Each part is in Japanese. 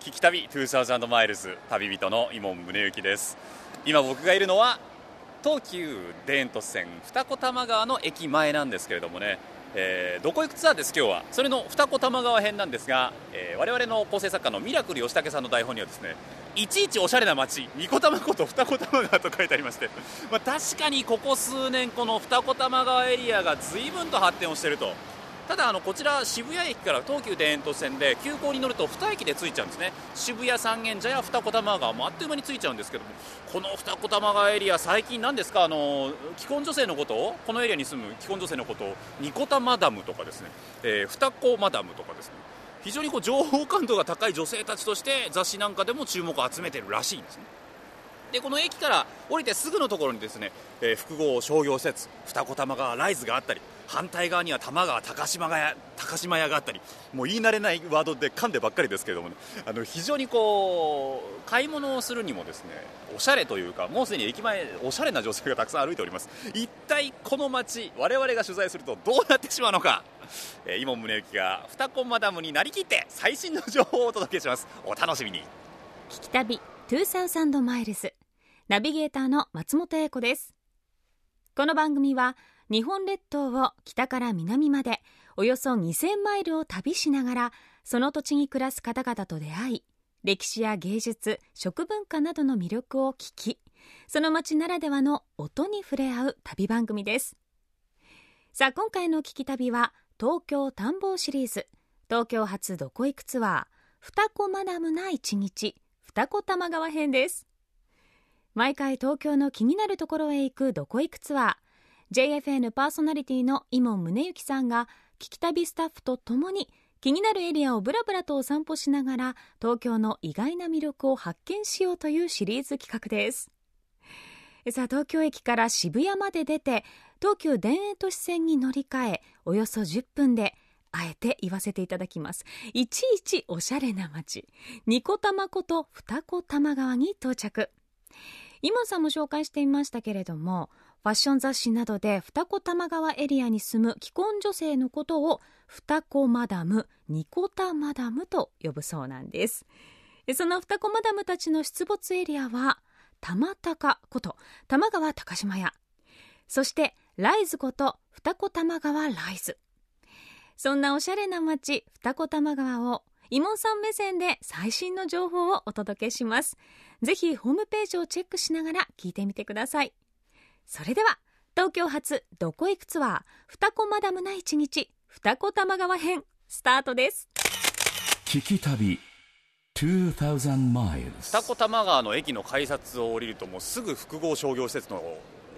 聞き旅2000マイルズ旅人の伊門宗行です。今僕がいるのは東急田園都線二子玉川の駅前なんですけれどもね、えー、どこ行くツアーです今日は。それの二子玉川編なんですが、えー、我々の構成作家のミラクル吉武さんの台本にはですねいちいちおしゃれな街二子玉こと二子玉川と書いてありまして、まあ、確かにここ数年この二子玉川エリアが随分と発展をしていると。ただあのこちら渋谷駅から東急田園都市線で急行に乗ると2駅で着いちゃうんですね。渋谷三軒茶屋二子玉川もあっという間に着いちゃうんですけどもこの二子玉川エリア最近何ですか？あの既婚女性のこと？をこのエリアに住む既婚女性のこと？をニコタマダムとかですね、えー、二子マダムとかですね。非常にこう情報感度が高い女性たちとして雑誌なんかでも注目を集めてるらしいんですね。でこの駅から降りてすぐのところにですね、えー、複合商業施設二子玉川ライズがあったり反対側には多摩川高島屋高島屋があったりもう言い慣れないワードで噛んでばっかりですけれども、ね、あの非常にこう買い物をするにもですねおしゃれというかもうすでに駅前おしゃれな女性がたくさん歩いております。一体この街我々が取材するとどうなってしまうのか、えー、今宗行が二子マダムになりきって最新の情報をお届けします。お楽しみに。聞き旅2000マイルズナビゲーターの松本英子です。この番組は日本列島を北から南までおよそ2000マイルを旅しながらその土地に暮らす方々と出会い歴史や芸術食文化などの魅力を聞きその街ならではの音に触れ合う旅番組です。さあ今回の聞き旅は東京探訪シリーズ。東京発どこ行くツアー二子マダムな一日二子玉川編です。毎回東京の気になるところへ行くどこ行くツアー JFN パーソナリティの伊門宗行さんが聞き旅スタッフとともに気になるエリアをブラブラとお散歩しながら東京の意外な魅力を発見しようというシリーズ企画です。さあ東京駅から渋谷まで出て東急田園都市線に乗り換えおよそ10分であえて言わせていただきます。いちいちおしゃれな街。ニコタマこと二子玉川に到着。今さんも紹介していましたけれどもファッション雑誌などで二子玉川エリアに住む既婚女性のことを二子マダム、ニコタマダムと呼ぶそうなんです。その二子マダムたちの出没エリアは、玉高こと玉川高島屋。そして、ライズこと二子玉川ライズ。そんなおしゃれな街、二子玉川を、イモンさん目線で最新の情報をお届けします。ぜひホームページをチェックしながら聞いてみてください。それでは東京発どこ行くツアー二子マダムな一日二子玉川編スタートです。聞き旅2000 miles 二子玉川の駅の改札を降りるともうすぐ複合商業施設の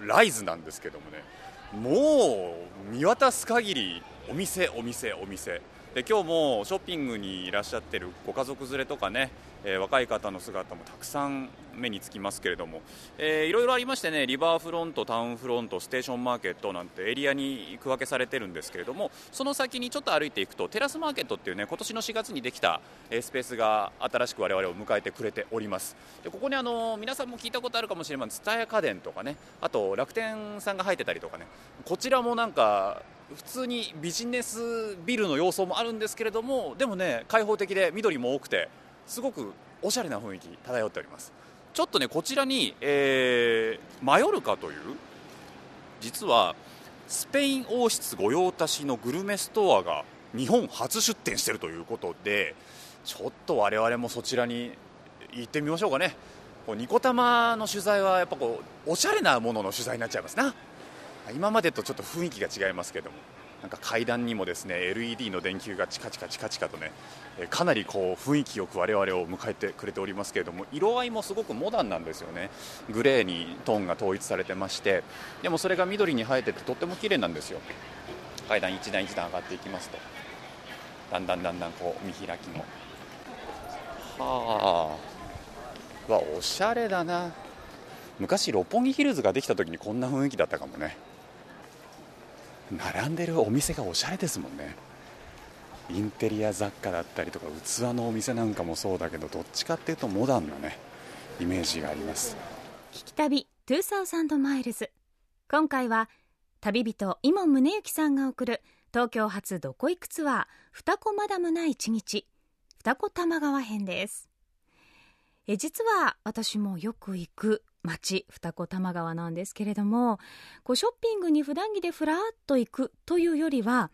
ライズなんですけどもね。もう見渡す限りお店お店お店。で今日もショッピングにいらっしゃってるご家族連れとかね、えー、若い方の姿もたくさん目につきますけれども、えー、いろいろありましてねリバーフロント、タウンフロントステーションマーケットなんてエリアに区分けされてるんですけれどもその先にちょっと歩いていくとテラスマーケットっていうね今年の4月にできた、えー、スペースが新しく我々を迎えてくれております。でここにあの皆さんも聞いたことあるかもしれません。蔦屋家電とかねあと楽天さんが入ってたりとかねこちらもなんか普通にビジネスビルの様相もあるんですけれどもでもね開放的で緑も多くてすごくおしゃれな雰囲気漂っております。ちょっとねこちらに、えー、マヨルカという実はスペイン王室御用達のグルメストアが日本初出店しているということでちょっと我々もそちらに行ってみましょうかね。こうニコタマの取材はやっぱこうおしゃれなものの取材になっちゃいますな。今までとちょっと雰囲気が違いますけども。なんか階段にもですね LED の電球がチカチカチカチカとねかなりこう雰囲気よく我々を迎えてくれておりますけれども色合いもすごくモダンなんですよね。グレーにトーンが統一されてましてでもそれが緑に映えててとっても綺麗なんですよ。階段一段一段上がっていきますと。だんだんだんだんこう見開きも。はあ。わおしゃれだな。昔六本木ヒルズができた時にこんな雰囲気だったかもね。並んでるお店がおしゃれですもんね。インテリア雑貨だったりとか器のお店なんかもそうだけどどっちかっていうとモダンなねイメージがあります。聞き旅2000マイルズ。今回は旅人伊門宗行さんが送る東京発どこ行くツアー二子マダムな一日。二子玉川編です。え実は私もよく行く町二子玉川なんですけれどもこうショッピングに普段着でふらっと行くというよりは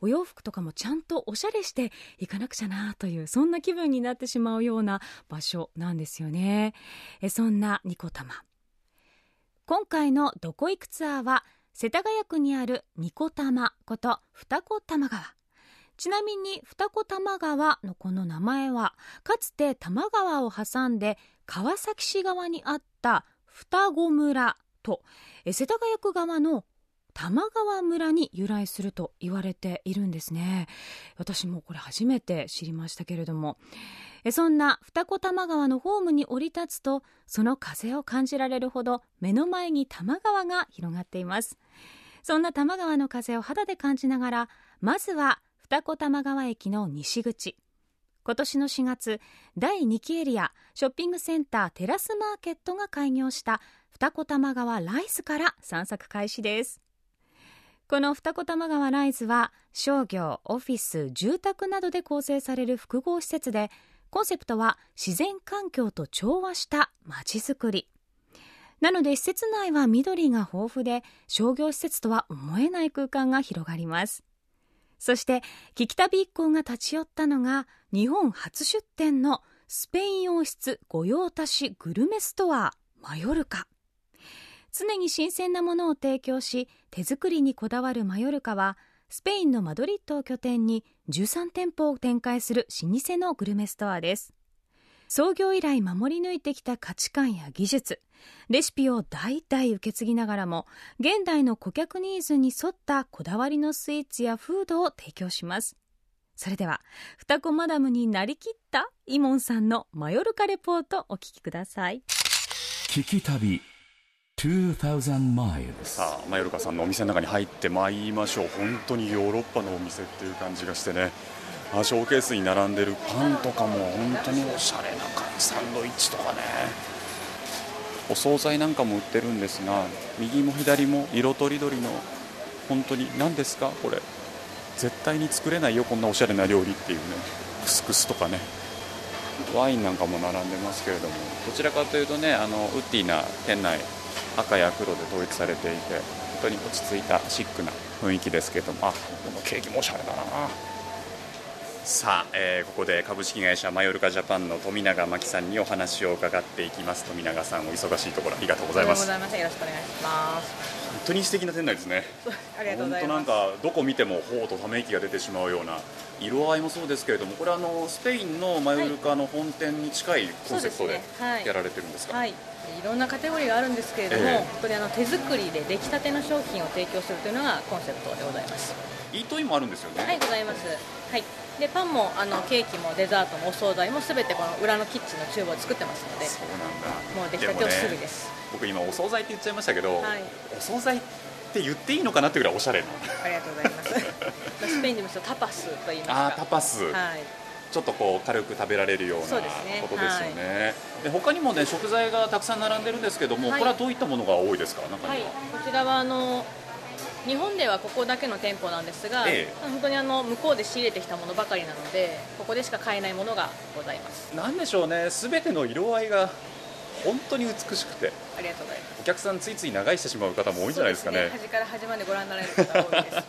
お洋服とかもちゃんとおしゃれして行かなくちゃなというそんな気分になってしまうような場所なんですよね。えそんな二子玉。今回の「どこ行くツアーは」世田谷区にある二子玉こと二子玉川。ちなみに二子玉川のこの名前はかつて多摩川を挟んで川崎市側にあった双子村と世田谷区側の玉川村に由来すると言われているんですね。私もこれ初めて知りましたけれども。そんな二子玉川のホームに降り立つとその風を感じられるほど目の前に玉川が広がっています。そんな玉川の風を肌で感じながらまずは二子玉川駅の西口。今年の4月第2期エリアショッピングセンターテラスマーケットが開業した二子玉川ライズから散策開始です。この二子玉川ライズは商業オフィス住宅などで構成される複合施設でコンセプトは自然環境と調和したまちづくり。なので施設内は緑が豊富で商業施設とは思えない空間が広がります。そして聞き旅一行が立ち寄ったのが日本初出店のスペイン王室御用達グルメストアマヨルカ。常に新鮮なものを提供し手作りにこだわるマヨルカはスペインのマドリッドを拠点に13店舗を展開する老舗のグルメストアです。創業以来守り抜いてきた価値観や技術。レシピを代々受け継ぎながらも現代の顧客ニーズに沿ったこだわりのスイーツやフードを提供します。それでは二子マダムになりきったイモンさんのマヨルカレポートお聞きください。聞き旅さあマヨルカさんのお店の中に入ってまいりましょう。本当にヨーロッパのお店っていう感じがしてね。あショーケースに並んでるパンとかも本当におしゃれな感じ。サンドイッチとかね。お惣菜なんかも売ってるんですが右も左も色とりどりの本当に何ですか？これ。絶対に作れないよこんなおしゃれな料理っていうね。クスクスとかね。ワインなんかも並んでますけれども。どちらかというとねあのウッディな店内赤や黒で統一されていて本当に落ち着いたシックな雰囲気ですけども。あこのケーキもおしゃれだな。さあ、えー、ここで株式会社マヨルカジャパンの富永真紀さんにお話を伺っていきます。富永さんお忙しいところありがとうございます。よろしくお願いします。本当に素敵な店内ですね。ありがとうございます。本当なんかどこ見てもほうとため息が出てしまうような色合いもそうですけれどもこれあのスペインのマヨルカの本店に近いコンセプトでやられてるんですか、はい。いろんなカテゴリーがあるんですけれども、えー、本当にあの手作りで出来たての商品を提供するというのがコンセプトでございます。イートインもあるんですよね。はいございます。はい、でパンもあのケーキもデザートもお惣菜もすべてこの裏のキッチンの厨房を作ってますのでそうなんだ。もう出来たてをすぐです、ね、僕今お惣菜って言っちゃいましたけど、はい、お惣菜って言っていいのかなってぐらいおしゃれな。ありがとうございます。スペインでもタパスと言いますあタパス、はい。ちょっとこう軽く食べられるようなことですよね。で、ねはい、他にもね食材がたくさん並んでるんですけども、はい、これはどういったものが多いですか？中は、はい、こちらはあの日本ではここだけの店舗なんですが、ええ、本当にあの向こうで仕入れてきたものばかりなのでここでしか買えないものがございます。なんでしょうね。すべての色合いが本当に美しくてありがとうございます。お客さんついつい長居してしまう方も多いんじゃないですかね、ね、端から端までご覧になられる方多いです。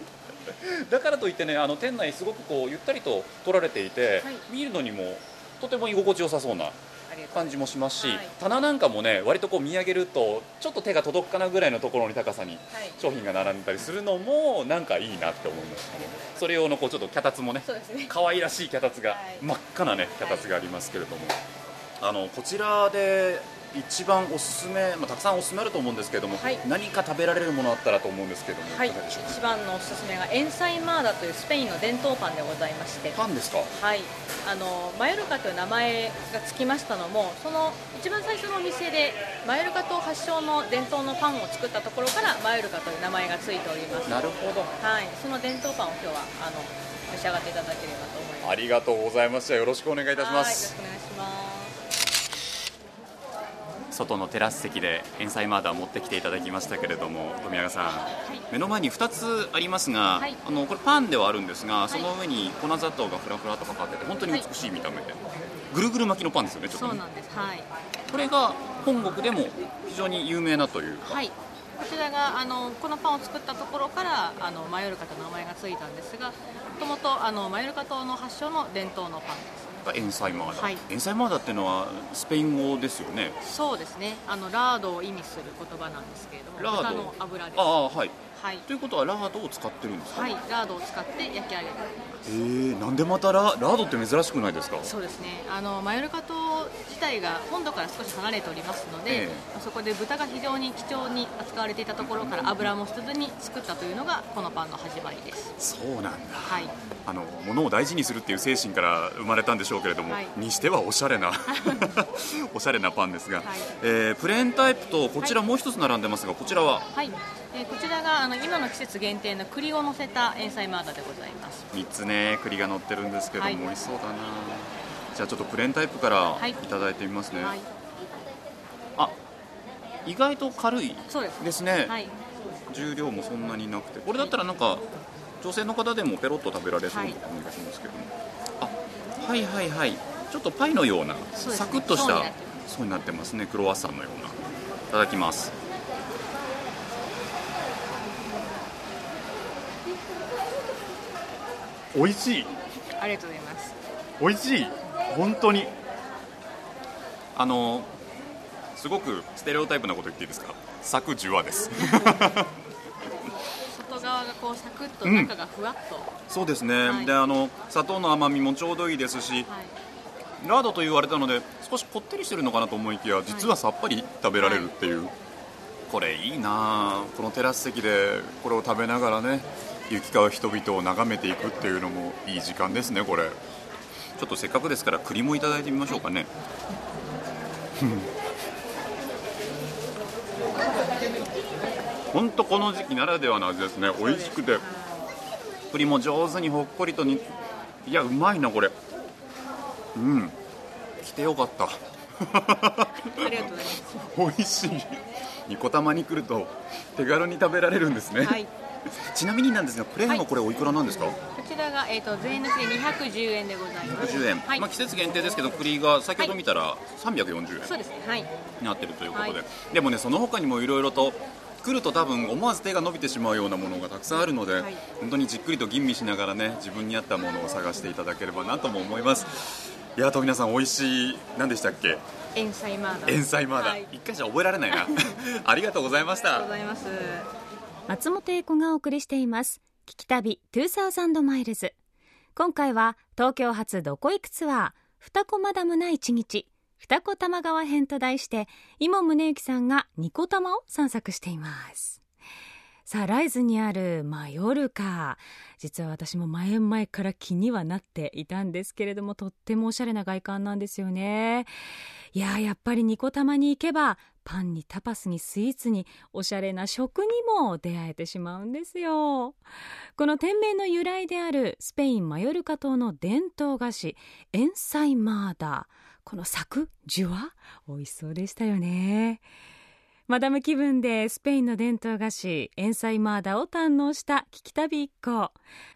だからといってねあの店内すごくこうゆったりと取られていて、はい、見るのにもとても居心地よさそうな感じもしますし、はい、棚なんかもね割とこう見上げるとちょっと手が届くかなぐらいのところに高さに商品が並んでたりするのもなんかいいなって思いますね、それ用のこうちょっと脚立もね可愛、らしい脚立が、真っ赤なね脚立がありますけれども、あのこちらで一番おすすめ、まあ、たくさんおすすめあると思うんですけれども、はい、何か食べられるものあったらと思うんですけれども、はい、いかがでしょうか？一番のおすすめがエンサイマーダというスペインの伝統パンでございまして。パンですか？はい。あのマヨルカという名前がつきましたのもその一番最初のお店でマヨルカ島発祥の伝統のパンを作ったところからマヨルカという名前がついております。なるほど、はい、その伝統パンを今日はあの召し上がっていただければと思います。ありがとうございました。よろしくお願いいたします。よろしくお願いします。外のテラス席で塩菜マーダー持ってきていただきましたけれども富永さん、はい、目の前に2つありますが、はい、あのこれパンではあるんですがその上に粉砂糖がふらふらとかかってて本当に美しい見た目で、ぐるぐる巻きのパンですよねちょっと、ね、そうなんです。はい。これが本国でも非常に有名なという。はい。こちらがあのこのパンを作ったところからあのマヨルカと名前がついたんですがもともとあのマヨルカ島の発祥の伝統のパンです。がエンサイマーダ、はい、エンサイマーダっていうのはスペイン語ですよね。そうですね。あのラードを意味する言葉なんですけれどもラード。の油です。ああはいはい、ということはラードを使ってるんですか？はいラードを使って焼き上げてえー、なんでまたララードって珍しくないですか？そうですね。あのマヨルカ島自体が本土から少し離れておりますので、えー、そこで豚が非常に貴重に扱われていたところから油も捨てずに作ったというのがこのパンの始まりです。そうなんだ、はい、あの物を大事にするっていう精神から生まれたんでしょうけれども、はい、にしてはおしゃれな おしゃれなパンですが、はい、えー、プレーンタイプとこちらもう一つ並んでますがこちらは？はいえー、こちらがあの今の季節限定の栗を乗せた塩菜マーダでございます。3つね栗が乗ってるんですけども、はい、美味しそうだな。じゃあちょっとプレーンタイプからい。ただいてみますね、はい、あ意外と軽いです。ね、はい、重量もそんなになくて。これだったらなんか女性の方でもペロッと食べられそうな感じがしますけども、あはいはいはい。ちょっとパイのような、ね、サクッとしたそうになってますね。クロワッサンのような。いただきます美味しい。ありがとうございます。美味しい。本当に。あのすごくステレオタイプなこと言っていいですか？サクジュワです。外側がこうサクッと中がふわっと、うん、そうですね、はい、であの砂糖の甘みもちょうどいいですし、はい、ラードと言われたので少しこってりしてるのかなと思いきや実はさっぱり食べられるっていう、はい、これいいなこのテラス席でこれを食べながらね行き交う人々を眺めていくっていうのもいい時間ですねこれ。ちょっとせっかくですから栗もいただいてみましょうかね。本当この時期ならではの味ですね。美味しくて。栗も上手にほっこりとにいやうまいなこれ。うん。来てよかった。ありがとうございます。美味しい。ニコ玉に来ると手軽に食べられるんですね、はいちなみになんですがプレーンはこれおいくらなんですか、はい、こちらが、えーと、税抜きで210円でございます。210円、はい、まあ、季節限定ですけど栗が先ほど見たら340円、そうですね。はい。になってるということで、でもねその他にもいろいろと来ると多分思わず手が伸びてしまうようなものがたくさんあるので、はい、本当にじっくりと吟味しながらね自分に合ったものを探していただければなとも思います。いやと皆さん美味しい何でしたっけ？塩菜マーダ。塩菜マーダ、はい、一回じゃ覚えられないな。ありがとうございました。ありがとうございます松本英子がお送りしています。聞き旅2000マイルズ今回は東京発どこ行くツアー二子マダムな一日二子玉川編と題して今宗行さんがニコ玉を散策しています。さあライズにあるマヨルカ実は私も前々から気にはなっていたんですけれどもとってもおしゃれな外観なんですよね。いややっぱりニコ玉に行けばパンにタパスにスイーツにおしゃれな食にも出会えてしまうんですよ。この店名の由来であるスペインマヨルカ島の伝統菓子エンサイマーダこのサクジュワ美味しそうでしたよね。マダム気分でスペインの伝統菓子エンサイマーダを堪能した聞き旅一行。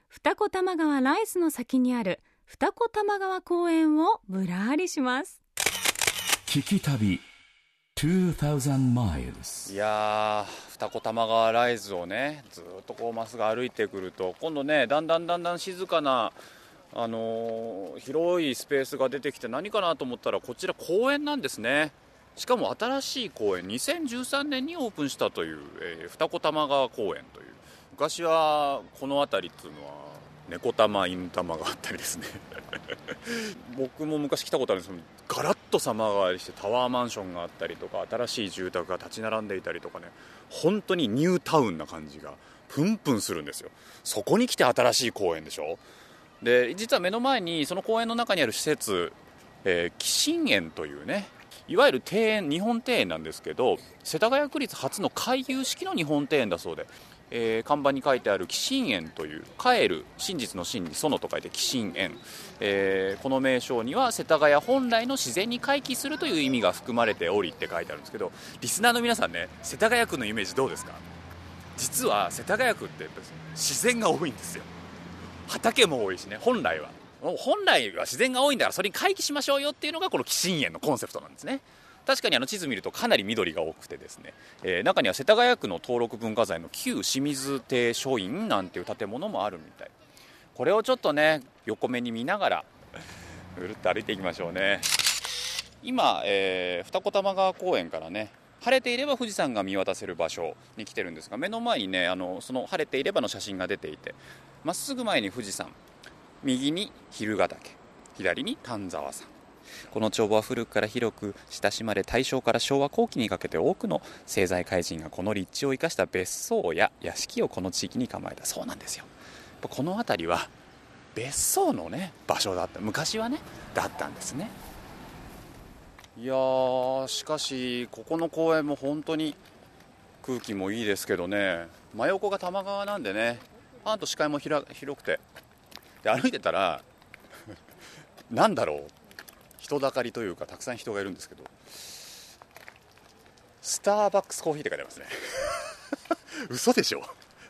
二子玉川ライスの先にある二子玉川公園をぶらりします。聞き旅。いや二子玉川ライズをねずっとこうまっすぐ歩いてくると今度ねだんだんだんだん静かなあのー、広いスペースが出てきて何かなと思ったらこちら公園なんですね。しかも新しい公園2013年にオープンしたという、えー、二子玉川公園という。昔はこの辺りっていうのは猫玉犬玉があったりですね。僕も昔来たことあるんですけどガラッと様変わりしてタワーマンションがあったりとか新しい住宅が立ち並んでいたりとかね。本当にニュータウンな感じがプンプンするんですよ。そこに来て新しい公園でしょ。で実は目の前にその公園の中にある施設、えー、園というねいわゆる庭園日本庭園なんですけど世田谷区立初の回遊式の日本庭園だそうで。えー、看板に書いてある寄神園という帰る真実の真に園と書いて寄神園、えー、この名称には世田谷本来の自然に回帰するという意味が含まれておりって書いてあるんですけどリスナーの皆さんね世田谷区のイメージどうですか？実は世田谷区って自然が多いんですよ。畑も多いしね本来は。本来は自然が多いんだからそれに回帰しましょうよっていうのがこの寄神園のコンセプトなんですね。確かにあの地図見るとかなり緑が多くてですね、えー、中には世田谷区の登録文化財の旧清水亭書院なんていう建物もあるみたい。これをちょっとね横目に見ながら ぐるっと歩いていきましょうね。今、えー、二子玉川公園からね晴れていれば富士山が見渡せる場所に来てるんですが目の前にねあのその晴れていればの写真が出ていてまっすぐ前に富士山右に蛭ヶ岳左に丹沢山。この帳簿は古くから広く親しまれ大正から昭和後期にかけて多くの政財界人がこの立地を生かした別荘や屋敷をこの地域に構えたそうなんですよ。この辺りは別荘のね場所だった昔はねだったんですね。いやしかしここの公園も本当に空気もいいですけどね。真横が多摩川なんでねパンと視界も広くて。で歩いてたら なんだろう。人だかりというかたくさん人がいるんですけどスターバックスコーヒーって書いてますね。嘘でしょ？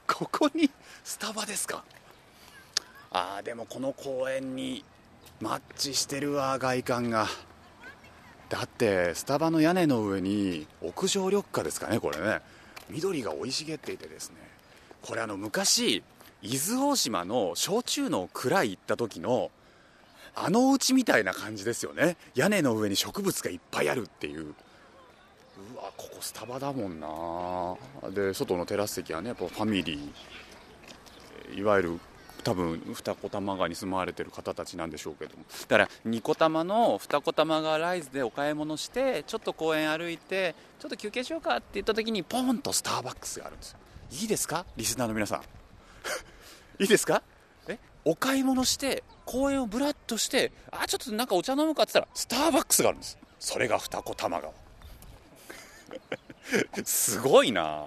ここにスタバですか？ああでもこの公園にマッチしてるわ外観が。だってスタバの屋根の上に屋上緑化ですかねこれね。緑が生い茂っていてですね。これあの昔伊豆大島の焼酎の蔵行った時のあのうちみたいな感じですよね。屋根の上に植物がいっぱいあるっていう。うわここスタバだもんな。で外のテラス席はねやっぱファミリー。いわゆる多分二子玉川に住まわれてる方たちなんでしょうけども。だから二子玉の二子玉川ライズでお買い物してちょっと公園歩いてちょっと休憩しようかって言った時にポンとスターバックスがあるんですよ。いいですか？リスナーの皆さん。いいですか？え？お買い物して公園をブラッとしてあちょっとなんかお茶飲むか？って言ったらスターバックスがあるんですそれが二子玉川。すごいな。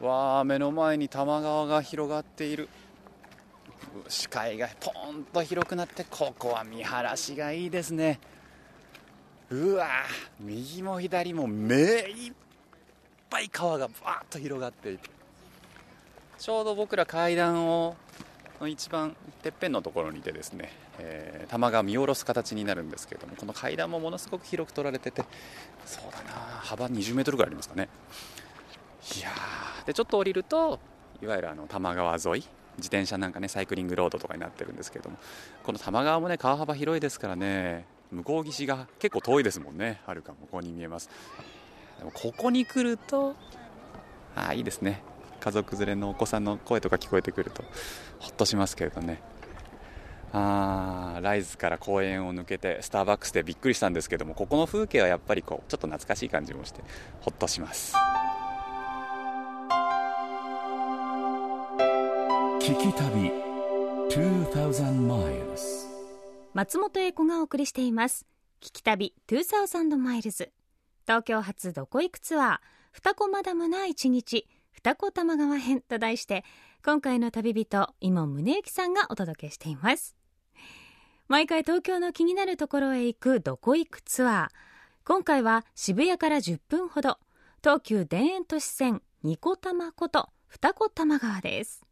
わあ目の前に多摩川が広がっている。視界がポンと広くなってここは見晴らしがいいですね。うわ右も左も目いっぱい川がバーッと広がっていてちょうど僕ら階段を一番てっぺんのところにいてですね、えー、玉が見下ろす形になるんですけれどもこの階段もものすごく広く取られててそうだな幅20メートルぐらいありますかね。いやでちょっと降りるといわゆるあの多摩川沿い自転車なんかねサイクリングロードとかになってるんですけれどもこの多摩川もね川幅広いですからね向こう岸が結構遠いですもんねはるか向こうに見えます。でもここに来るとああいいですね。家族連れのお子さんの声とか聞こえてくるとほっとしますけれどね。あライズから公園を抜けてスターバックスでびっくりしたんですけどもここの風景はやっぱりこうちょっと懐かしい感じもしてほっとします。聞き旅2000 miles 松本英子がお送りしています。聞き旅2000マイルズ東京発どこ行くツアー二子マダムな一日二子玉川編と題して今回の旅人今宗行さんがお届けしています。毎回東京の気になるところへ行くどこ行くツアー。今回は渋谷から10分ほど東急田園都市線二子玉こと二子玉川です。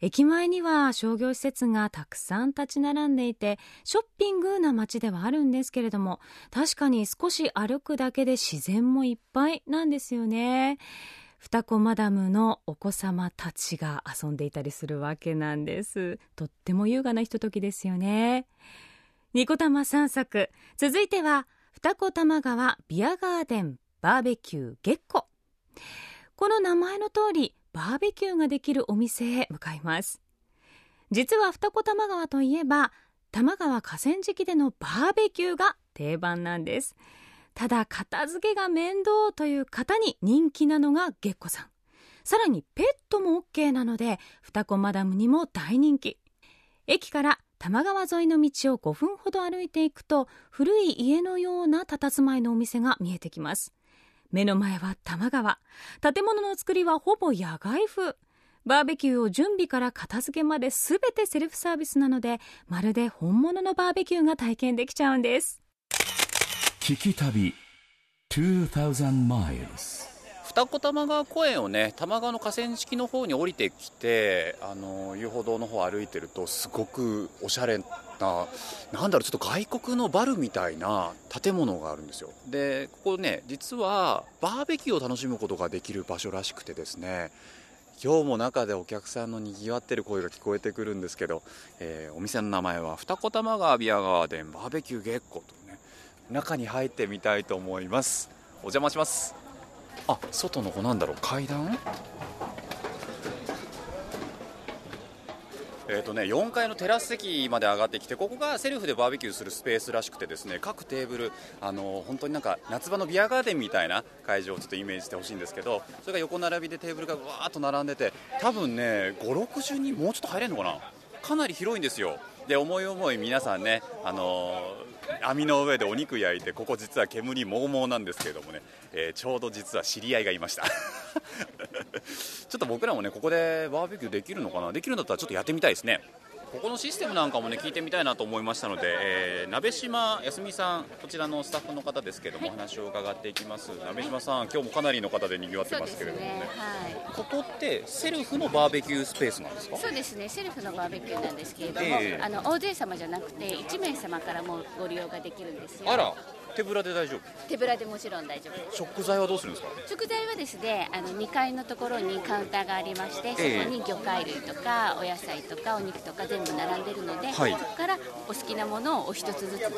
駅前には商業施設がたくさん立ち並んでいてショッピングな街ではあるんですけれども確かに少し歩くだけで自然もいっぱいなんですよね。双子マダムのお子様たちが遊んでいたりするわけなんです。とっても優雅なひとときですよね。ニコタマ散策続いては二子玉川ビアガーデンバーベキュー月湖。この名前の通りバーベキューができるお店へ向かいます。実は二子玉川といえば多摩川河川敷でのバーベキューが定番なんです。ただ片付けが面倒という方に人気なのが月子さん。さらにペットも OK なので双子マダムにも大人気。駅から多摩川沿いの道を5分ほど歩いていくと古い家のような佇まいのお店が見えてきます。目の前は多摩川。建物の作りはほぼ野外風。バーベキューを準備から片付けまで全てセルフサービスなのでまるで本物のバーベキューが体験できちゃうんです。聞き旅2000 miles 二子玉川公園をね玉川の河川敷の方に降りてきてあの遊歩道の方歩いてるとすごくおしゃれななんだろうちょっと外国のバルみたいな建物があるんですよ。でここね実はバーベキューを楽しむことができる場所らしくてですね今日も中でお客さんのにぎわってる声が聞こえてくるんですけど、えー、お店の名前は二子玉川ビアガーデンバーベキュー月光と。中に入ってみたいと思います。お邪魔します。あ外の子なんだろう。階段？えーとね、4階のテラス席まで上がってきてここがセルフでバーベキューするスペースらしくてですね各テーブルあの本当になんか夏場のビアガーデンみたいな会場をちょっとイメージしてほしいんですけどそれが横並びでテーブルがわーっと並んでて多分ね560人もうちょっと入れるのかな？かなり広いんですよ。で思い思い皆さんねあの網の上でお肉焼いてここ実は煙もうもうなんですけれどもね、えー、ちょうど実は知り合いがいました。ちょっと僕らもねここでバーベキューできるのかな？できるんだったらちょっとやってみたいですね。ここのシステムなんかもね聞いてみたいなと思いましたので、えー、鍋島康美さんこちらのスタッフの方ですけども、はい、お話を伺っていきます。鍋島さん今日もかなりの方で賑わってますけれどもね、ね、はい、ここってセルフのバーベキュースペースなんですか？そうですねセルフのバーベキューなんですけれども、えー、あの大勢様じゃなくて1名様からもご利用ができるんですよ。あら手ぶらで大丈夫？手ぶらでもちろん大丈夫食材はどうするんですか？食材はですねあの2階のところにカウンターがありまして、えー、そこに魚介類とかお野菜とかお肉とか全部並んでるので、はい、そこからお好きなものをお一つずつでも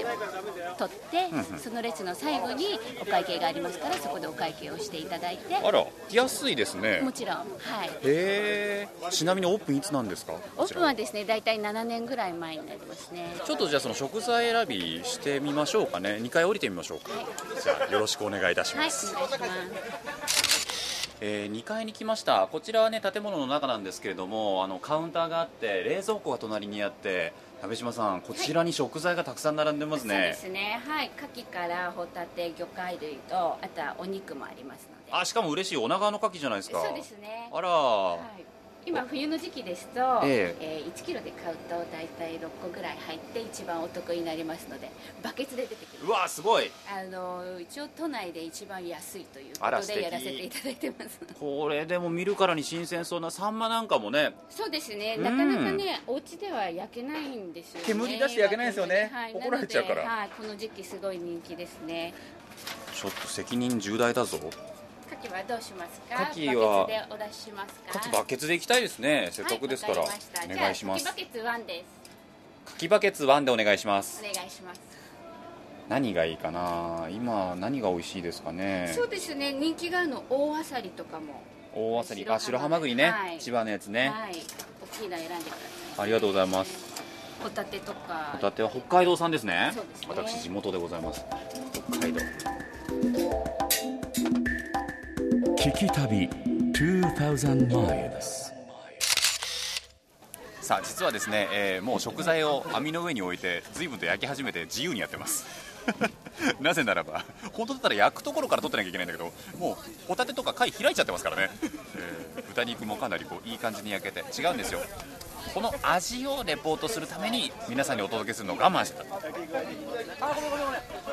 取って、うんうん、その列の最後にお会計がありますからそこでお会計をしていただいて。あら安いですね。もちろんはい。へえ。ちなみにオープンいつなんですか？オープンはですね大体7年ぐらい前になりますね。ちょっとじゃあその食材選びしてみましょうかね。2回降りてみましょうか、はい、じゃあよろしくお願いいたします、はい、お願いします。えー、2階に来ました。こちらはね建物の中なんですけれどもあのカウンターがあって冷蔵庫が隣にあって鍋島さんこちらに食材がたくさん並んでますね、はい、そうですね。はい。牡蠣からホタテ魚介類とあとはお肉もありますので。あしかも嬉しい女川の牡蠣じゃないですか。そうですね。あら、はい今冬の時期ですと、ええ。ー、1キロで買うと大体6個ぐらい入って一番お得になりますのでバケツで出てきます。うわすごい。あの一応都内で一番安いということでやらせていただいてます。これでも見るからに新鮮そうなサンマなんかもね。そうですね、なかなかねお家では焼けないんですよね。煙出して焼けないですよね、はい、怒られちゃうから。はい、この時期すごい人気ですね。ちょっと責任重大だぞ牡蠣はどうしますか？牡蠣はバケツでお出ししますか？牡蠣バケツでいきたいですね。せっかくですから、はい、お願いします。牡蠣バケツ1です。牡蠣バケツ1でお願いします。お願いします。何がいいかな？今何が美味しいですかね？そうですね。人気があるの大あさりとかも。大あさり。あ白ハマグリね、はい、千葉のやつね。はい。大きいの選んでください。ありがとうございます。ホタテとか。ホタテは北海道産ですね。ね。私地元でございます。北海道聞き旅2000 miles さあ実はですね、えー、もう食材を網の上に置いて随分と焼き始めて自由にやってます。なぜならば本当だったら焼くところから取ってなきゃいけないんだけどもうホタテとか貝開いちゃってますからね、えー、豚肉もかなりこういい感じに焼けて違うんですよ。この味をレポートするために皆さんにお届けするのを我慢してた。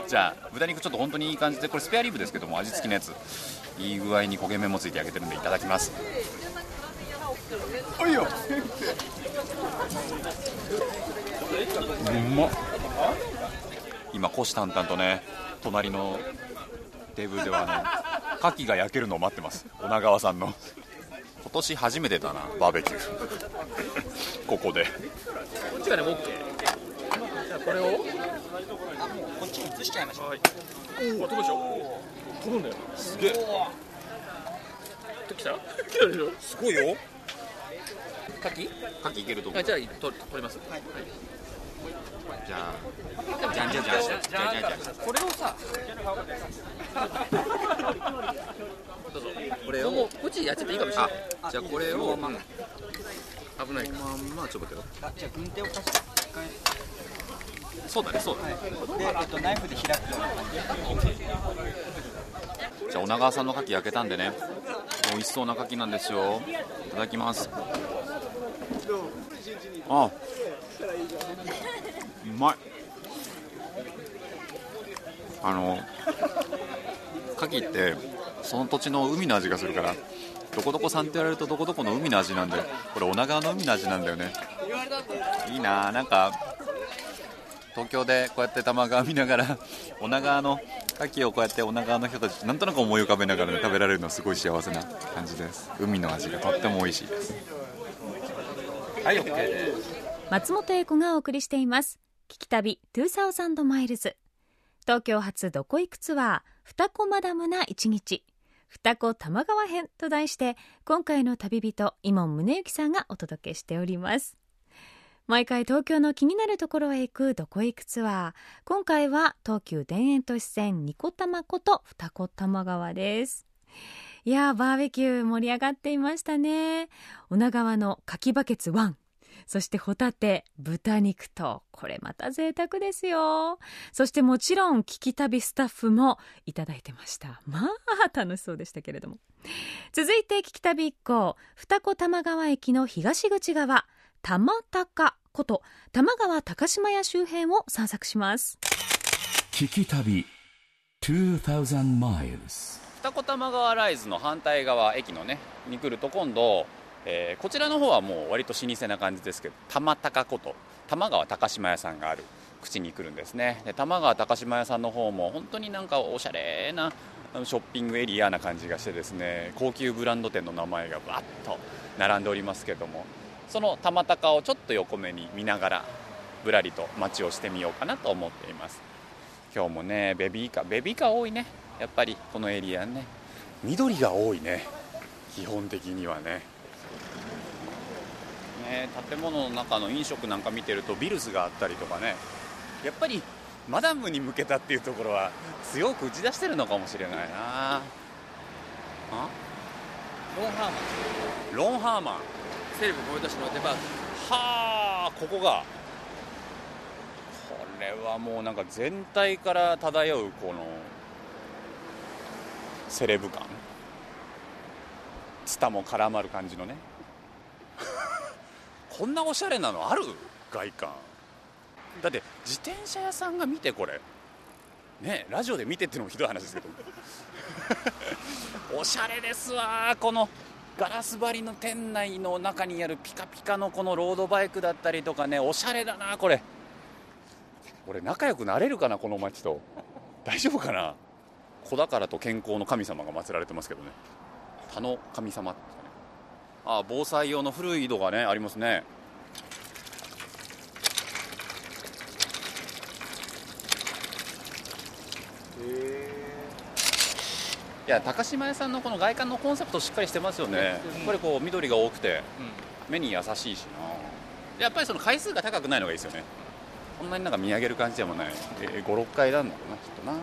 じゃあ豚肉ちょっと本当にいい感じでこれスペアリブですけども味付きのやつ。いい具合に焦げ目もついて焼けてるんでいただきます。おいよ。うまっ。今虎視眈々とね隣のテーブルではね牡蠣が焼けるのを待ってます。女川さんの。今年初めてだなバーベキュー。ここで。こっちがね OK じゃあこれを？あもうこっちに移しちゃいましょう。はい。おお飛ぶでしょ？飛ぶんだよ。すげえ。来た来た？でしょすごいよ。牡蠣牡蠣いけると思う。じゃあ取取ります。はい、じゃあじゃんじゃんじゃんじゃん。じゃんじゃんこれをさ。どうぞ。これを？もうこっちやっちゃっていいかもしれない。じゃあこれを、ま危ないまんまちょっと待ってよ。じゃあ軍手を貸して。そうだねそうだね、はい、で、えっと、ナイフで開くような感じ。じゃあ女川さんの牡蠣焼けたんでね。美味しそうな牡蠣なんですよ。いただきます。あうまい。あの牡蠣ってその土地の海の味がするからどこどこさんって言われるとどこどこの海の味なんでこれ女川の海の味なんだよね。いいななんか東京でこうやって玉川見ながら女川の牡蠣をこうやって女川の人たちなんとなく思い浮かべながら、ね、食べられるのすごい幸せな感じです。海の味がとっても美味しいです。はい OK です松本英子がお送りしています。聞き旅2000マイルズ東京発どこ行くツアー二子マダムな一日。二子玉川編と題して今回の旅人伊門宗行さんがお届けしております。毎回東京の気になるところへ行くどこ行くツアー。今回は東急田園都市線ニコ玉こと二子玉川です。いやバーベキュー盛り上がっていましたね。女川の柿バケツ1そしてホタテ、豚肉と、これまた贅沢ですよ。そしてもちろん、聞き旅スタッフもいただいてました。まあ、楽しそうでしたけれども。続いて聞き旅一行、二子玉川駅の東口側、玉高こと玉川高島屋周辺を散策します。聞き旅2000 miles 二子玉川ライズの反対側駅のねに来ると今度えー、こちらの方はもう割と老舗な感じですけど玉高こと玉川高島屋さんがある口に来るんですね。で玉川高島屋さんの方も本当になんかおしゃれなショッピングエリアな感じがしてですね高級ブランド店の名前がバッと並んでおりますけどもその玉高をちょっと横目に見ながらぶらりと街をしてみようかなと思っています。今日もねベビーカーベビーカー多いね。やっぱりこのエリアね。緑が多いね。基本的にはね。ね建物の中の飲食なんか見てるとビルズがあったりとかねやっぱりマダムに向けたっていうところは強く打ち出してるのかもしれないな。あ？ロンハーマン。ロンハーマン。西武森田市のデパート。はあここが。これはもうなんか全体から漂うこのセレブ感。ツタも絡まる感じのねこんなおしゃれなのある？外観。だって自転車屋さんが見てこれ。ねラジオで見てっていうのもひどい話ですけど。おしゃれですわ。このガラス張りの店内の中にあるピカピカのこのロードバイクだったりとかね。おしゃれだなこれ。俺仲良くなれるかなこの街と。大丈夫かな？子宝と健康の神様が祀られてますけどね。田の神様。あ防災用の古い井戸がねありますね。いや高島屋さんのこの外観のコンセプトしっかりしてますよね、やっぱりこう緑が多くて、目に優しいしな。やっぱりその回数が高くないのがいいですよね。こんなになんか見上げる感じでもない、えー、56階なんだろうなきっとな。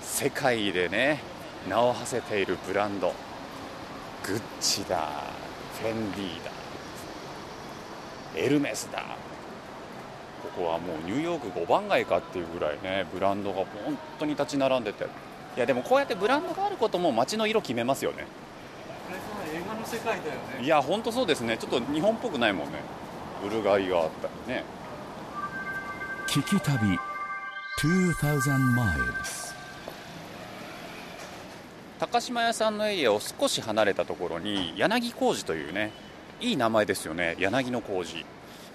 世界でね名を馳せているブランドグッチだ。フェンディだ。エルメスだ。ここはもうニューヨーク5番街かっていうぐらいねブランドが本当に立ち並んでて。いやでもこうやってブランドがあることも街の色決めますよね。映画の世界だよね。いや本当そうですね。ちょっと日本っぽくないもんね。ブルガリがあったりね。聞き旅2000 miles 高島屋さんのエリアを少し離れたところに柳小路というねいい名前ですよね柳の小路。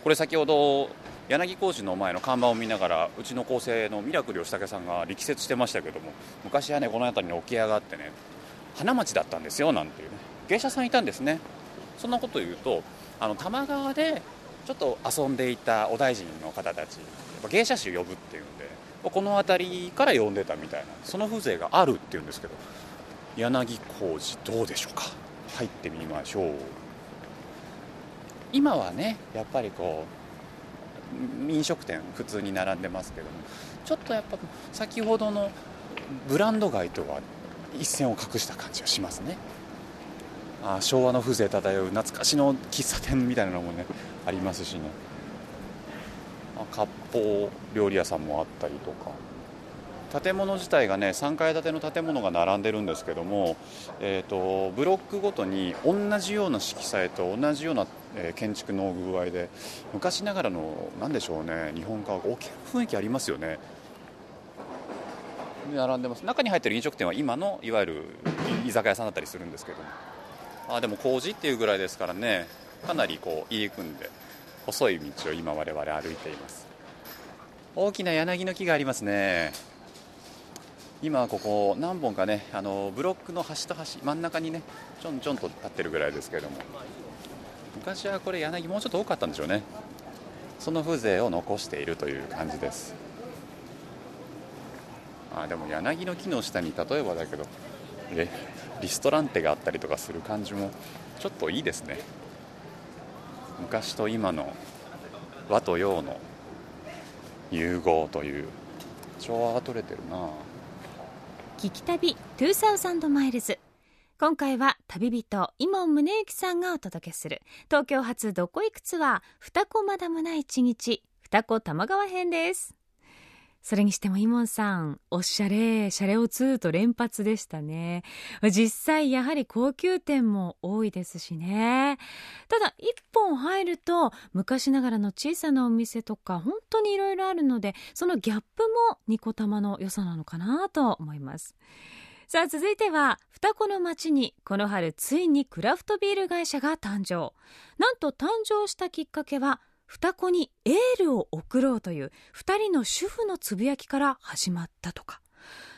これ先ほど柳小路の前の看板を見ながらうちの構成のミラクル吉武さんが力説してましたけども昔はねこの辺りに起き上がってね花町だったんですよなんていうね。芸者さんいたんですね。そんなこと言うとあの多摩川でちょっと遊んでいたお大臣の方たち芸者衆呼ぶっていうんでこの辺りから呼んでたみたいなその風情があるっていうんですけど柳小路どうでしょうか？入ってみましょう。今はねやっぱりこう飲食店普通に並んでますけどもちょっとやっぱ先ほどのブランド街とは一線を画した感じがしますね。あ昭和の風情漂う懐かしの喫茶店みたいなのもねありますしね。割烹料理屋さんもあったりとか。建物自体がね3階建ての建物が並んでるんですけども、えーと、ブロックごとに同じような色彩と同じような、え、建築の具合で昔ながらの何でしょうね日本家屋大きな雰囲気ありますよね。並んでます。中に入ってる飲食店は今のいわゆる居酒屋さんだったりするんですけども。あでも工事っていうぐらいですからねかなりこう入り組んで細い道を今我々歩いています。大きな柳の木がありますね。今ここ何本かねあのブロックの端と端真ん中にねちょんちょんと立ってるぐらいですけれども。昔はこれ柳もうちょっと多かったんでしょうね。その風情を残しているという感じです。あでも柳の木の下に例えばだけどレリストランテがあったりとかする感じもちょっといいですね。昔と今の和と洋の融合という調和が取れてるなあ。聞き旅2000マイルズ今回は旅人伊門宗行さんがお届けする。東京発どこいくつは二子まだもない一日二子玉川編です。それにしてもイモンさん、おしゃれ、シャレオ2と連発でしたね。実際やはり高級店も多いですしね。ただ一本入ると昔ながらの小さなお店とか本当にいろいろあるので、そのギャップもニコ玉の良さなのかなと思います。さあ続いては双子の町にこの春ついにクラフトビール会社が誕生なんと誕生したきっかけは双子にエールを送ろうという2人の主婦のつぶやきから始まったとか。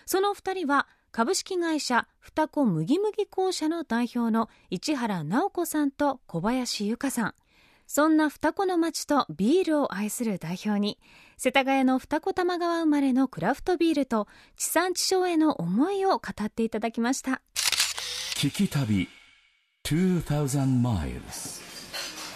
その2人は株式会社双子麦麦公社の代表の市原直子さんと小林由香さん。そんな双子の町とビールを愛する代表に世田谷の二子玉川生まれのクラフトビールと地産地消への思いを語っていただきました。聞き旅2000 miles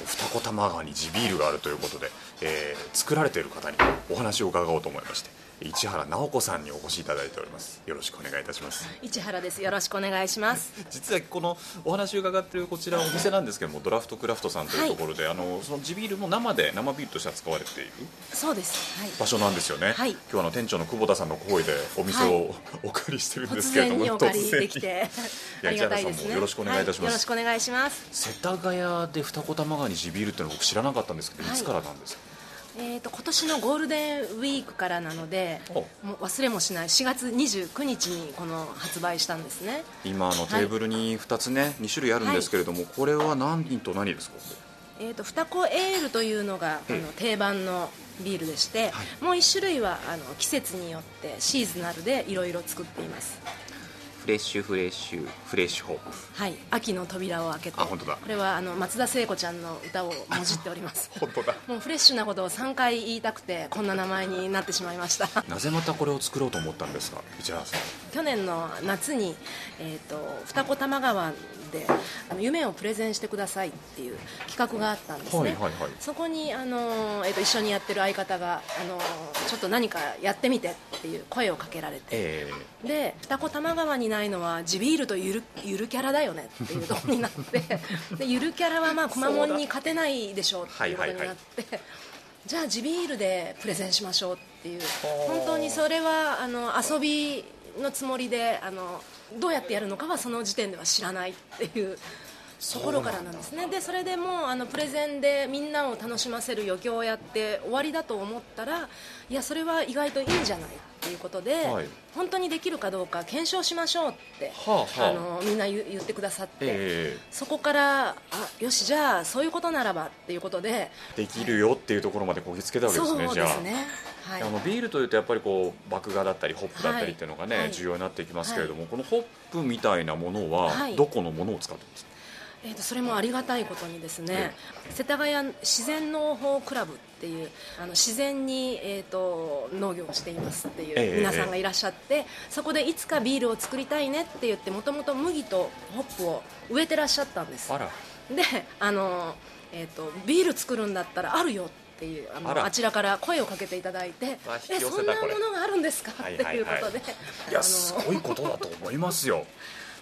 二子玉川に地ビールがあるということで、えー、作られている方にお話を伺おうと思いまして。市原直子さんにお越しいただいております。よろしくお願いいたします。市原です。よろしくお願いします。実はこのお話を伺っているこちらお店なんですけどもドラフトクラフトさんというところで、はい、あのその地ビールも生で生ビールとして扱われているそうです、はい、場所なんですよね、はい、今日あの店長の久保田さんの声でお店を、お借りしてるんですけれども突然にお借りできて。ありがたいですね。よろしくお願いいたします、よろしくお願いします。世田谷で二子玉川に地ビールっていうの僕知らなかったんですけど、いつからなんですか？えーと、今年のゴールデンウィークからなのでもう忘れもしない4月29日にこの発売したんですね。今のテーブルに2つね、はい、2種類あるんですけれども、はい、これは何と何ですか？えーと、二子エールというのがあの定番のビールでして、はい、もう1種類はあの季節によってシーズナルでいろいろ作っていますフレッシュフレッシュフレッシュホープ。はい。秋の扉を開けて。あ本当だ。これはあの松田聖子ちゃんの歌をもじっております。本当だ。もうフレッシュなことを3回言いたくてこんな名前になってしまいました。なぜまたこれを作ろうと思ったんですか市原さん。去年の夏に、えーと、二子玉川であの夢をプレゼンしてくださいっていう企画があったんですね、はいはいはい、そこにあの、えーと、一緒にやってる相方があのちょっと何かやってみてっていう声をかけられて、えー、で二子玉川にないのは地ビールとゆるゆるキャラだよねっていうことになって でゆるキャラはまあくまモンに勝てないでしょうっていうことになって。はいはいはい。じゃあ地ビールでプレゼンしましょうっていう。本当にそれはあの遊びのつもりであのどうやってやるのかはその時点では知らないっていう。ところからなんですね。でそれでもうあのプレゼンでみんなを楽しませる余興をやって終わりだ。と思ったらいやそれは意外といいんじゃないっていうことで、はい、本当にできるかどうか検証しましょうって、はあはあ、あのみんな言ってくださって、えー、そこからあよしじゃあそういうことならばっていうことでできるよっていうところまでこぎつけたわけですね、じゃあ。はい、あのビールというとやっぱりこう麦芽だったりホップだったりっていうのがね、はい、重要になっていきますけれども、はい、このホップみたいなものはどこのものを使ってますか、えーと、それもありがたいことにですね、世田谷自然農法クラブっていうあの自然に、えーと、農業をしていますっていう皆さんがいらっしゃって、そこでいつかビールを作りたいねって言ってもともと麦とホップを植えてらっしゃったんです。であの、えーと、ビール作るんだったらあるよっていうあのあちらから声をかけていただいてえそんなものがあるんですか？っていうことで、いやすごいことだと思いますよ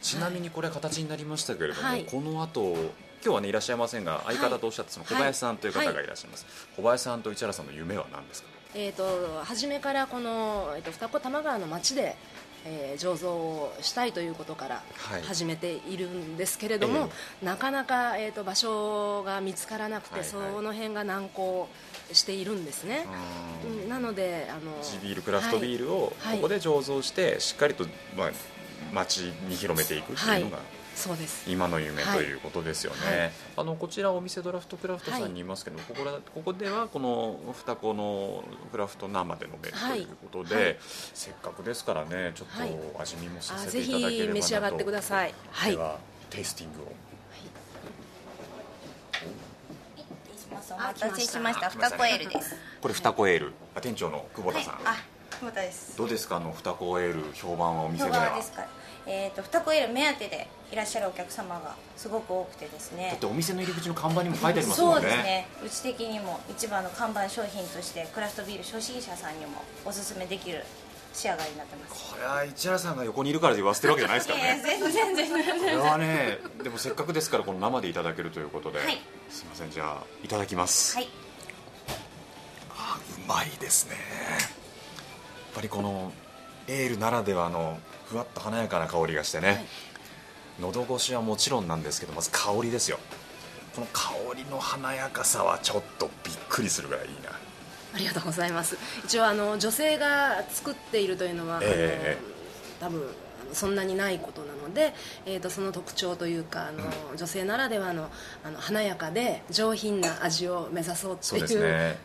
ちなみにこれ形になりましたけれども、はい、この後今日はねいらっしゃいませんが相方とおっしゃってその小林さんという方がいらっしゃいます、はい、小林さんと市原さんの夢は何ですか？えーと、初めからこの、えーと、二子玉川の町で、えー、醸造をしたいということから始めているんですけれども、はいえ。ー、なかなか、えーと、場所が見つからなくて、はいはい、その辺が難航しているんですね、うん、なのであの地ビールクラフトビールをここで醸造して、しっかりと、まあ、町に広めていくっていうのが、そうです。今の夢ということですよね、はい。はい、あのこちらお店ドラフトクラフトさんにいますけど、はい、ここらここではこの双子のクラフト生で飲めるということで、せっかくですからねちょっと味見もさせていただければなと、召し上がってください、はい、ではテイスティングを。お待た。せしました。二子エールです。これ二子エール。店長の久保田さん。あ、です。どうですか？あの二子エール評判はお店では。ですか？えーと、二子エール目当てでいらっしゃるお客様がすごく多くてですね。だってお店の入り口の看板にも書いてありますもんね。そうですね。うち的にも一番の看板商品としてクラフトビール初心者さんにもおすすめできる仕上がりになってます。これは市原さんが横にいるから言わせてるわけじゃないですからね。全然全然これはねでもせっかくですからこの生でいただけるということで、はい、すみません。じゃあいただきます。はい。あうまいですねぱりこのエールならではのふわっと華やかな香りがしてね、はい、喉越しはもちろんなんですけどまず香りですよ。この香りの華やかさはちょっとびっくりするぐらいいいな。ありがとうございます。一応あの女性が作っているというのは、えー、多分そんなにないことなので、えーと、その特徴というかあの、うん、女性ならではのあの華やかで上品な味を目指そうっていう、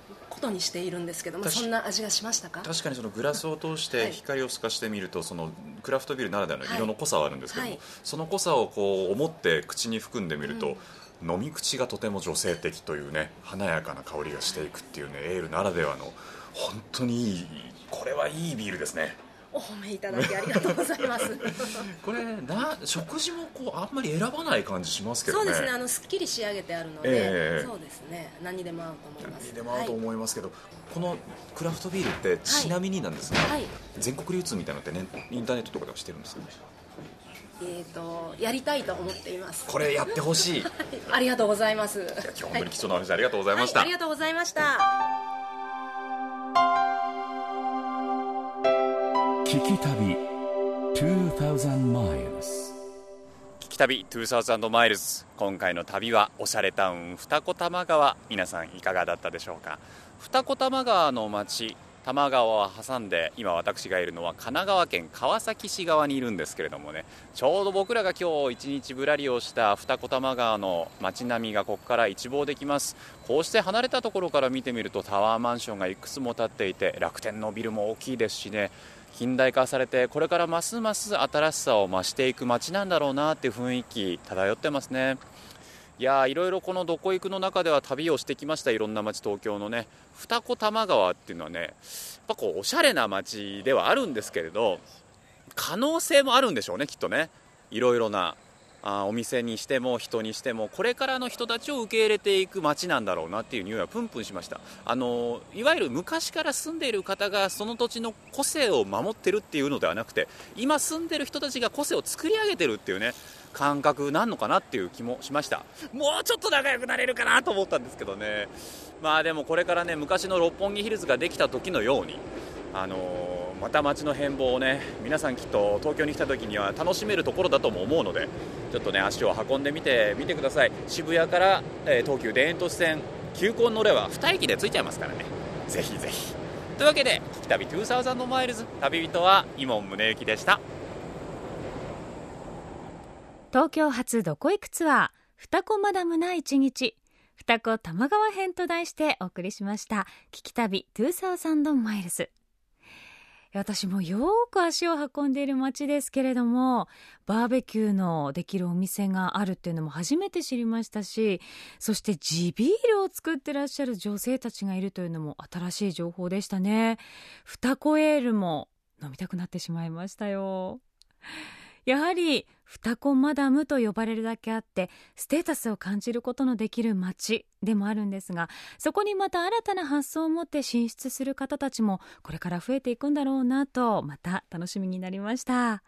ね、ことにしているんですけどもそんな味がしましたか？確かにそのグラスを通して光を透かしてみると、はい、そのクラフトビールならではの色の濃さはあるんですけども、はい、その濃さをこう思って口に含んでみると、うん、飲み口がとても女性的というね華やかな香りがしていくっていうねエールならではの本当にいいこれはいいビールですねお褒めいただきありがとうございます。これな食事もこうあんまり選ばない感じしますけどね。そうですねあのすっきり仕上げてあるので、えー、そうですね何にでも合うと思います。何にでも合うと思いますけど、はい、このクラフトビールってちなみになんですが、はい、全国流通みたいなのってねインターネットとかではしてるんですか？えーと、やりたいと思っています。これやってほしい。ありがとうございます。今日本当に貴重な話、ありがとうございました、ありがとうございました聞き旅2000 miles 聞き旅2000マイルズ今回の旅はおしゃれタウン二子玉川。皆さんいかがだったでしょうか？二子玉川の街多摩川を挟んで今私がいるのは神奈川県川崎市側にいるんですけれどもねちょうど僕らが今日一日ぶらりをした二子玉川の街並みがここから一望できます。こうして離れたところから見てみるとタワーマンションがいくつも建っていて楽天のビルも大きいですしね近代化されてこれからますます新しさを増していく街なんだろうなっていう雰囲気漂ってますね。いやいろいろこのどこ行くの中では旅をしてきましたいろんな街東京のね。二子玉川っていうのはねやっぱこうおしゃれな街ではあるんですけれど可能性もあるんでしょうねきっとね。いろいろなあお店にしても人にしてもこれからの人たちを受け入れていく街なんだろうなっていう匂いはプンプンしました。あのいわゆる昔から住んでいる方がその土地の個性を守ってるっていうのではなくて今住んでる人たちが個性を作り上げてるっていうね感覚なんのかなっていう気もしました。もうちょっと仲良くなれるかなと思ったんですけどね。まあでもこれからね昔の六本木ヒルズができた時のようにあのまた街の変貌をね皆さんきっと東京に来た時には楽しめるところだとも思うのでちょっとね足を運んでみてみてください。渋谷から、えー、東急田園都市線急行乗れば2駅で着いちゃいますからね。ぜひぜひ。というわけで「聞き旅2000マイルズ」旅人は伊門宗行でした。東京発どこ行くツアー二子マダムな一日。二子玉川編と題してお送りしました「聞き旅2000マイルズ」私もよく足を運んでいる街ですけれどもバーベキューのできるお店があるっていうのも初めて知りましたしそして地ビールを作ってらっしゃる女性たちがいるというのも新しい情報でしたね。二子エールも飲みたくなってしまいましたよ。やはり二子マダムと呼ばれるだけあってステータスを感じることのできる街でもあるんですがそこにまた新たな発想を持って進出する方たちもこれから増えていくんだろうなとまた楽しみになりました。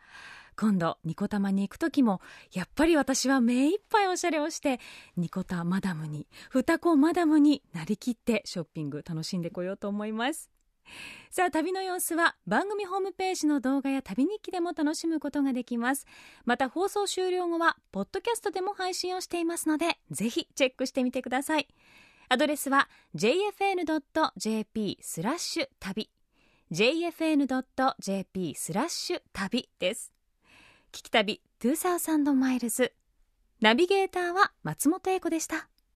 今度ニコタマに行く時もやっぱり私は目いっぱいおしゃれをしてニコタマダムに二子マダムになりきってショッピング楽しんでこようと思います。さあ旅の様子は番組ホームページの動画や旅日記でも楽しむことができます。また放送終了後はポッドキャストでも配信をしていますのでぜひチェックしてみてください。アドレスは jfn.jp スラッシュ旅。jfn.jp スラッシュ旅です。聞き旅2000マイルズナビゲーターは松本英子でした。